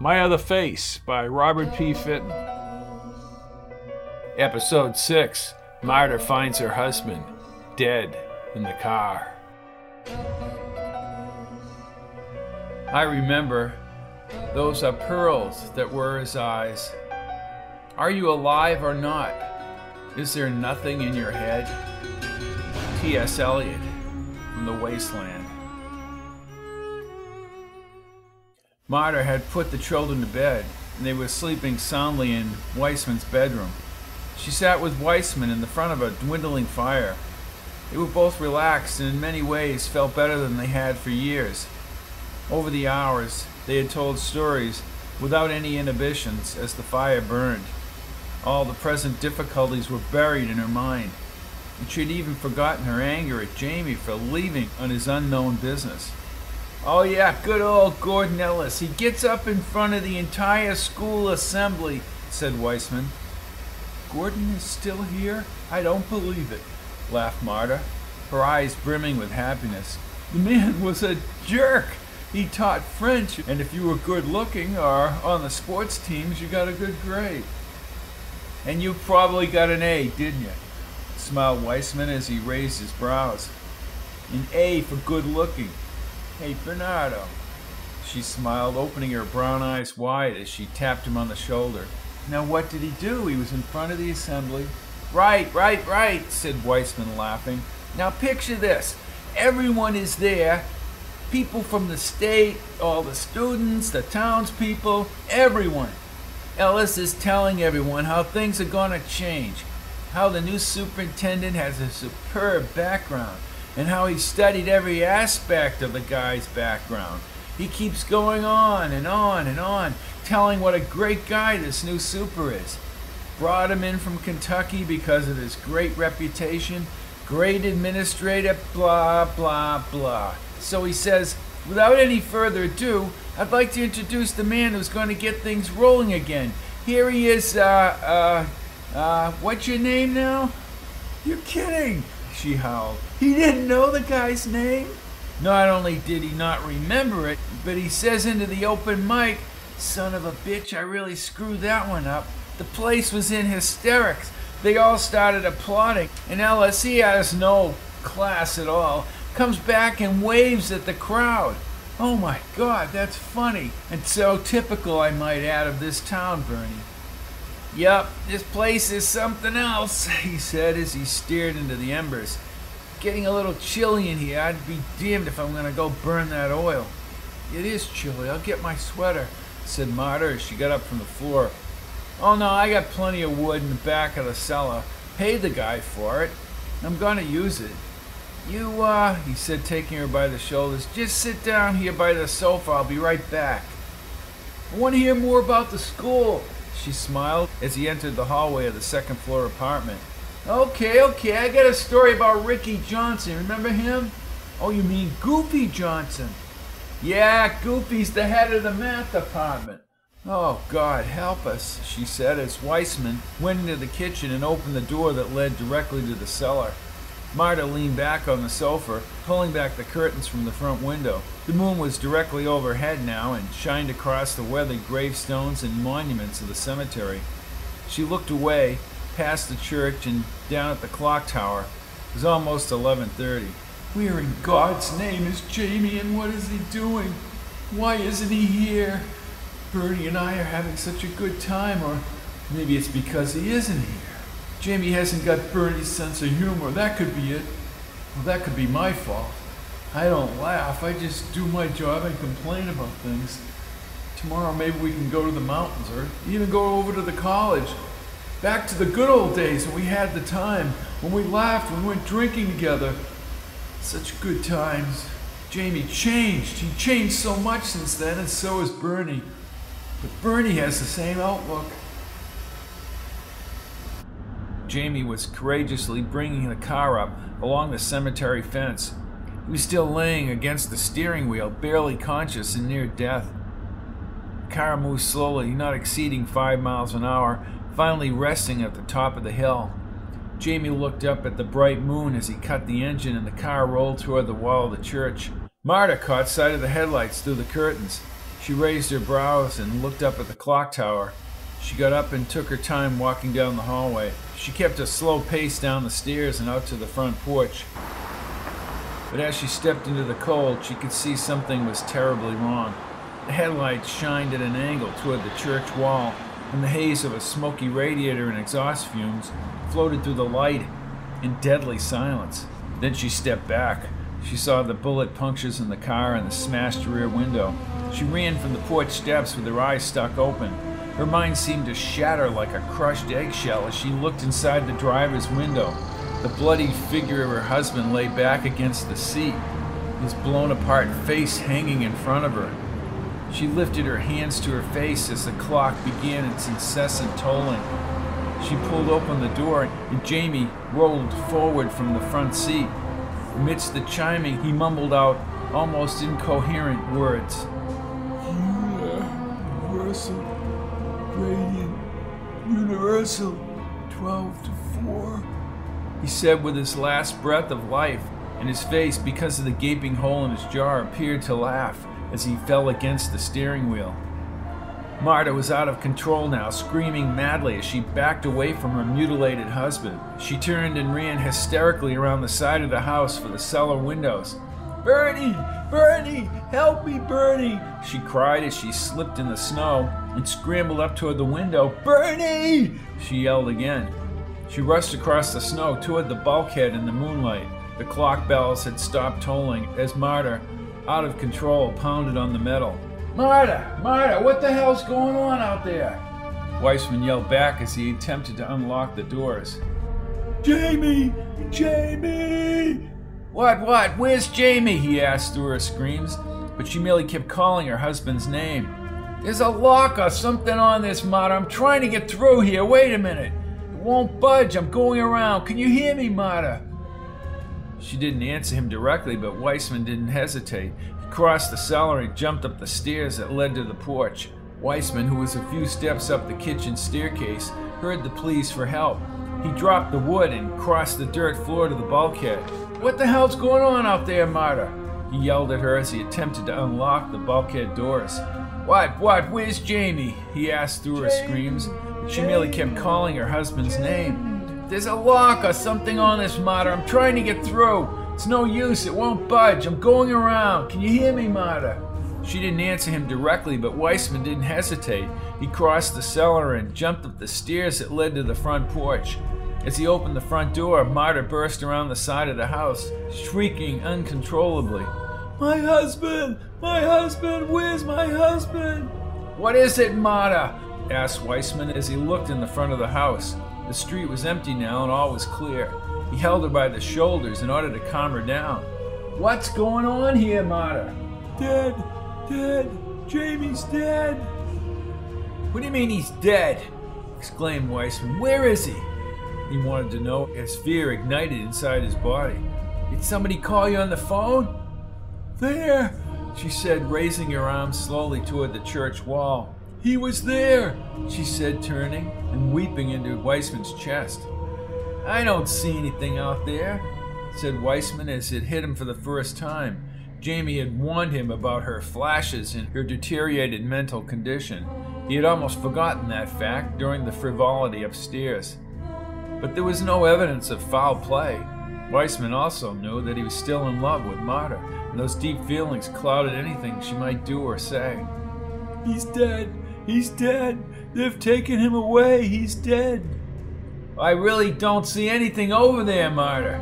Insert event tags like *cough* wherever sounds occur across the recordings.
My Other Face by Robert P. Fitton. Episode 6 Marta finds her husband dead in the car. I remember those are pearls that were his eyes. Are you alive or not? Is there nothing in your head? T.S. Eliot from The Waste Land. Marta had put the children to bed, and they were sleeping soundly in Weissman's bedroom. She sat with Weissman in the front of a dwindling fire. They were both relaxed and in many ways felt better than they had for years. Over the hours, they had told stories without any inhibitions as the fire burned. All the present difficulties were buried in her mind, and she had even forgotten her anger at Jamie for leaving on his unknown business. Oh, yeah, good old Gordon Ellis. He gets up in front of the entire school assembly, said Weissman. Gordon is still here? I don't believe it, laughed Marta, her eyes brimming with happiness. The man was a jerk. He taught French, and if you were good looking or on the sports teams, you got a good grade. And you probably got an A, didn't you? smiled Weissman as he raised his brows. An A for good looking. Hey, Bernardo. She smiled, opening her brown eyes wide as she tapped him on the shoulder. Now, what did he do? He was in front of the assembly. Right, right, right, said Weissman, laughing. Now, picture this everyone is there people from the state, all the students, the townspeople, everyone. Ellis is telling everyone how things are going to change, how the new superintendent has a superb background, and how he studied every aspect of the guy's background. He keeps going on and on and on, telling what a great guy this new super is. Brought him in from Kentucky because of his great reputation, great administrator, blah, blah, blah. So he says, without any further ado, I'd like to introduce the man who's going to get things rolling again. Here he is, uh, uh, uh, what's your name now? You're kidding, she howled. He didn't know the guy's name? Not only did he not remember it, but he says into the open mic, Son of a bitch, I really screwed that one up. The place was in hysterics. They all started applauding, and Ellis has no class at all comes back and waves at the crowd. Oh my God, that's funny. And so typical, I might add, of this town, Bernie. Yup, this place is something else, *laughs* he said as he stared into the embers. Getting a little chilly in here. I'd be damned if I'm going to go burn that oil. It is chilly. I'll get my sweater, said Marta as she got up from the floor. Oh no, I got plenty of wood in the back of the cellar. Paid the guy for it. I'm going to use it. You, uh, he said, taking her by the shoulders, just sit down here by the sofa. I'll be right back. I want to hear more about the school, she smiled as he entered the hallway of the second floor apartment. Okay, okay, I got a story about Ricky Johnson. Remember him? Oh, you mean Goofy Johnson? Yeah, Goofy's the head of the math department. Oh, God, help us, she said as Weissman went into the kitchen and opened the door that led directly to the cellar. Marta leaned back on the sofa, pulling back the curtains from the front window. The moon was directly overhead now and shined across the weathered gravestones and monuments of the cemetery. She looked away, past the church and down at the clock tower. It was almost 11:30. Where in God's name is Jamie and what is he doing? Why isn't he here? Bernie and I are having such a good time, or maybe it's because he isn't here. Jamie hasn't got Bernie's sense of humor. That could be it. Well, that could be my fault. I don't laugh. I just do my job and complain about things. Tomorrow, maybe we can go to the mountains or even go over to the college. Back to the good old days when we had the time, when we laughed, when we went drinking together. Such good times. Jamie changed. He changed so much since then, and so has Bernie. But Bernie has the same outlook. Jamie was courageously bringing the car up along the cemetery fence. He was still laying against the steering wheel, barely conscious and near death. The car moved slowly, not exceeding five miles an hour, finally resting at the top of the hill. Jamie looked up at the bright moon as he cut the engine and the car rolled toward the wall of the church. Marta caught sight of the headlights through the curtains. She raised her brows and looked up at the clock tower. She got up and took her time walking down the hallway. She kept a slow pace down the stairs and out to the front porch. But as she stepped into the cold, she could see something was terribly wrong. The headlights shined at an angle toward the church wall, and the haze of a smoky radiator and exhaust fumes floated through the light in deadly silence. Then she stepped back. She saw the bullet punctures in the car and the smashed rear window. She ran from the porch steps with her eyes stuck open. Her mind seemed to shatter like a crushed eggshell as she looked inside the driver's window. The bloody figure of her husband lay back against the seat, his blown apart face hanging in front of her. She lifted her hands to her face as the clock began its incessant tolling. She pulled open the door, and Jamie rolled forward from the front seat. Amidst the chiming, he mumbled out almost incoherent words. Universal, Radiant, Universal, 12 to 4. He said with his last breath of life, and his face, because of the gaping hole in his jaw, appeared to laugh as he fell against the steering wheel. Marta was out of control now, screaming madly as she backed away from her mutilated husband. She turned and ran hysterically around the side of the house for the cellar windows. Bernie! Bernie! Help me, Bernie! She cried as she slipped in the snow and scrambled up toward the window. Bernie! She yelled again. She rushed across the snow toward the bulkhead in the moonlight. The clock bells had stopped tolling as Marta, out of control, pounded on the metal. Marta! Marta, what the hell's going on out there? Weissman yelled back as he attempted to unlock the doors. Jamie! Jamie! What, what? Where's Jamie? he asked through her screams, but she merely kept calling her husband's name. There's a lock or something on this, Marta. I'm trying to get through here. Wait a minute. It won't budge. I'm going around. Can you hear me, Marta? She didn't answer him directly, but Weissman didn't hesitate. He crossed the cellar and jumped up the stairs that led to the porch. Weissman, who was a few steps up the kitchen staircase, heard the pleas for help. He dropped the wood and crossed the dirt floor to the bulkhead. What the hell's going on out there, Marta? He yelled at her as he attempted to unlock the bulkhead doors. What, what, where's Jamie? He asked through her screams. But she merely kept calling her husband's name. There's a lock or something on this Marta. I'm trying to get through. It's no use. It won't budge. I'm going around. Can you hear me, Marta? She didn't answer him directly, but Weissman didn't hesitate. He crossed the cellar and jumped up the stairs that led to the front porch. As he opened the front door, Marta burst around the side of the house, shrieking uncontrollably. My husband! My husband! Where's my husband? What is it, Marta? asked Weissman as he looked in the front of the house. The street was empty now and all was clear. He held her by the shoulders in order to calm her down. What's going on here, Marta? Dead! Dead! Jamie's dead! What do you mean he's dead? exclaimed Weissman. Where is he? He wanted to know as fear ignited inside his body. Did somebody call you on the phone? There! She said, raising her arm slowly toward the church wall. He was there! She said, turning and weeping into Weissman's chest. I don't see anything out there, said Weissman as it hit him for the first time. Jamie had warned him about her flashes and her deteriorated mental condition. He had almost forgotten that fact during the frivolity upstairs. But there was no evidence of foul play. Weissman also knew that he was still in love with Marta, and those deep feelings clouded anything she might do or say. He's dead! He's dead! They've taken him away! He's dead! I really don't see anything over there, Marta,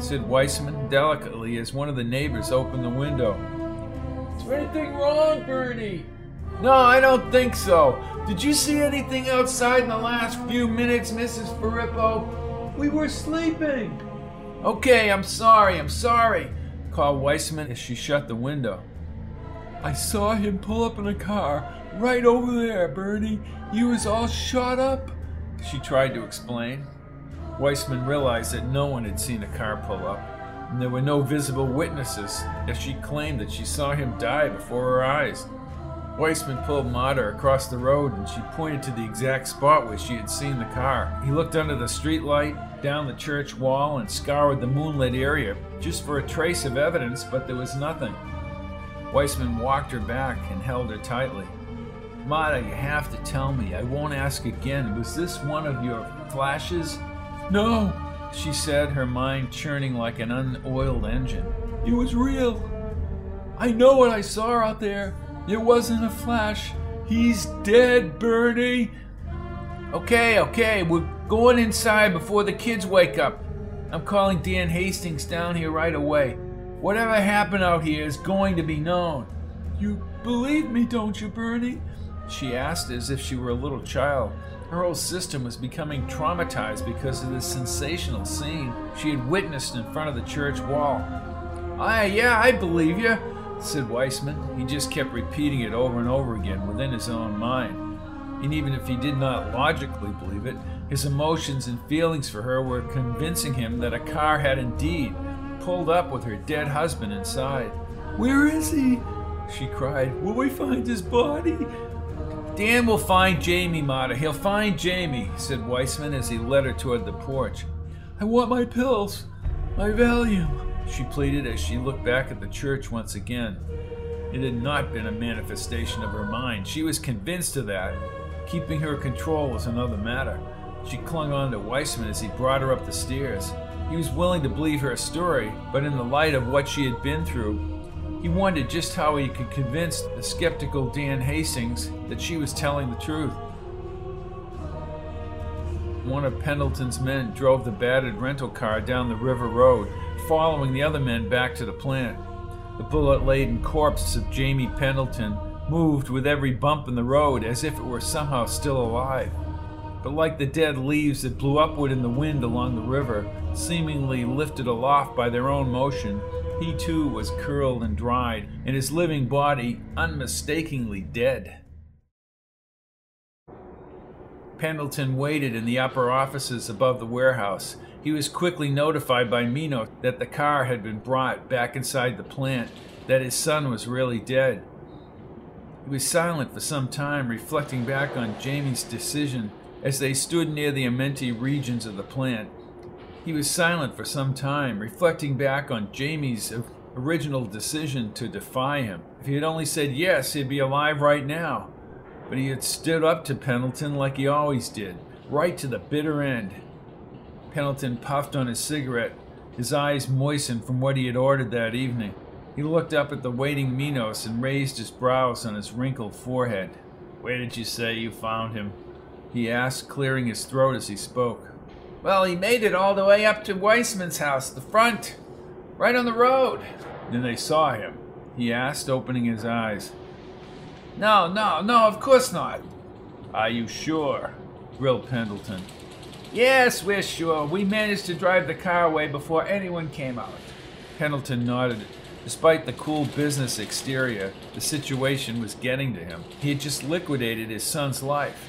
said Weissman delicately as one of the neighbors opened the window. Is there anything wrong, Bernie? No, I don't think so. Did you see anything outside in the last few minutes, Mrs. Filippo? We were sleeping. Okay, I'm sorry, I'm sorry, called Weissman as she shut the window. I saw him pull up in a car right over there, Bernie. He was all shot up. She tried to explain. Weissman realized that no one had seen a car pull up, and there were no visible witnesses, as she claimed that she saw him die before her eyes. Weissman pulled Marta across the road and she pointed to the exact spot where she had seen the car. He looked under the streetlight down the church wall and scoured the moonlit area just for a trace of evidence, but there was nothing. Weissman walked her back and held her tightly. Marta, you have to tell me. I won't ask again. Was this one of your flashes? No, She said, her mind churning like an unoiled engine. it was real. I know what I saw out there. It wasn't a flash. He's dead, Bernie. Okay, okay, we're going inside before the kids wake up. I'm calling Dan Hastings down here right away. Whatever happened out here is going to be known. You believe me, don't you, Bernie? She asked as if she were a little child. Her whole system was becoming traumatized because of this sensational scene she had witnessed in front of the church wall. Aye, yeah, I believe you, said Weissman. He just kept repeating it over and over again within his own mind. And even if he did not logically believe it, his emotions and feelings for her were convincing him that a car had indeed pulled up with her dead husband inside. Where is he? She cried, Will we find his body? Dan will find Jamie, Marta. He'll find Jamie, said Weissman as he led her toward the porch. I want my pills. My Valium. She pleaded as she looked back at the church once again. It had not been a manifestation of her mind. She was convinced of that. Keeping her control was another matter. She clung on to Weissman as he brought her up the stairs. He was willing to believe her story, but in the light of what she had been through, he wondered just how he could convince the skeptical Dan Hastings that she was telling the truth. One of Pendleton's men drove the battered rental car down the river road, following the other men back to the plant. The bullet laden corpse of Jamie Pendleton moved with every bump in the road as if it were somehow still alive. But like the dead leaves that blew upward in the wind along the river, seemingly lifted aloft by their own motion, he too was curled and dried, and his living body unmistakably dead. Pendleton waited in the upper offices above the warehouse. He was quickly notified by Mino that the car had been brought back inside the plant, that his son was really dead. He was silent for some time, reflecting back on Jamie's decision as they stood near the Amenti regions of the plant. He was silent for some time, reflecting back on Jamie's original decision to defy him. If he had only said yes, he'd be alive right now. But he had stood up to Pendleton like he always did, right to the bitter end. Pendleton puffed on his cigarette, his eyes moistened from what he had ordered that evening. He looked up at the waiting Minos and raised his brows on his wrinkled forehead. Where did you say you found him? He asked, clearing his throat as he spoke. Well, he made it all the way up to Weissman's house, the front, right on the road. Then they saw him? He asked, opening his eyes. No, no, no, of course not. Are you sure? grilled Pendleton. Yes, we're sure. We managed to drive the car away before anyone came out. Pendleton nodded. Despite the cool business exterior, the situation was getting to him. He had just liquidated his son's life.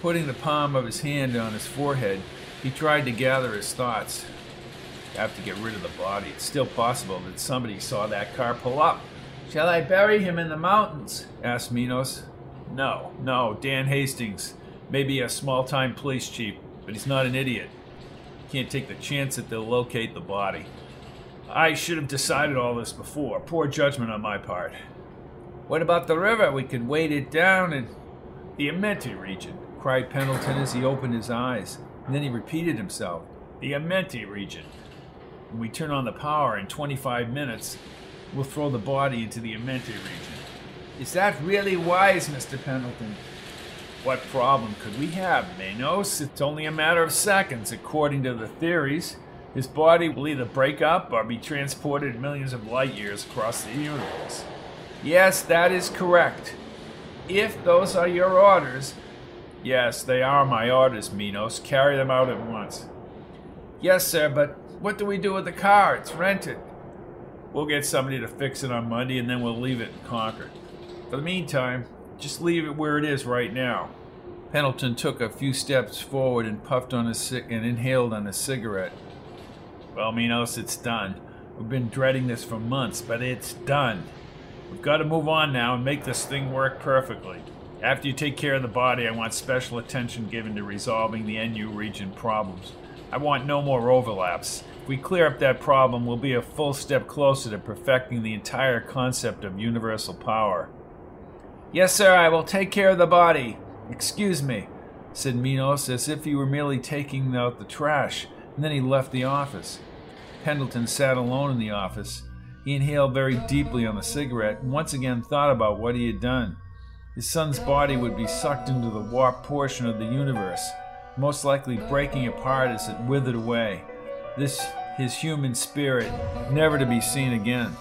Putting the palm of his hand on his forehead, he tried to gather his thoughts. Have to get rid of the body. It's still possible that somebody saw that car pull up. Shall I bury him in the mountains? asked Minos. No, no, Dan Hastings. Maybe a small time police chief, but he's not an idiot. Can't take the chance that they'll locate the body. I should have decided all this before. Poor judgment on my part. What about the river? We could wade it down in the Amenti region, cried Pendleton as he opened his eyes. And then he repeated himself. The Amenti region. When we turn on the power in 25 minutes, we'll throw the body into the Amenti region. Is that really wise, Mr. Pendleton? What problem could we have, Manos? It's only a matter of seconds, according to the theories. His body will either break up or be transported millions of light years across the universe. Yes, that is correct. If those are your orders. Yes, they are my orders, Minos. Carry them out at once. Yes, sir, but what do we do with the car? It's rented. We'll get somebody to fix it on Monday and then we'll leave it in Concord. For the meantime, just leave it where it is right now. Pendleton took a few steps forward and puffed on his cig- and inhaled on his cigarette. Well, Minos, it's done. We've been dreading this for months, but it's done. We've got to move on now and make this thing work perfectly. After you take care of the body, I want special attention given to resolving the NU region problems. I want no more overlaps. If we clear up that problem, we'll be a full step closer to perfecting the entire concept of universal power. Yes, sir, I will take care of the body. Excuse me, said Minos as if he were merely taking out the trash, and then he left the office. Pendleton sat alone in the office. He inhaled very deeply on the cigarette and once again thought about what he had done. His son's body would be sucked into the warped portion of the universe, most likely breaking apart as it withered away. This, his human spirit, never to be seen again.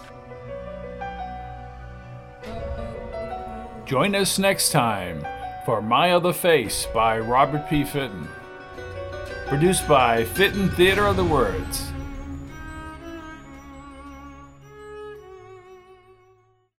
Join us next time for My Other Face by Robert P. Fitton. Produced by Fitton Theater of the Words.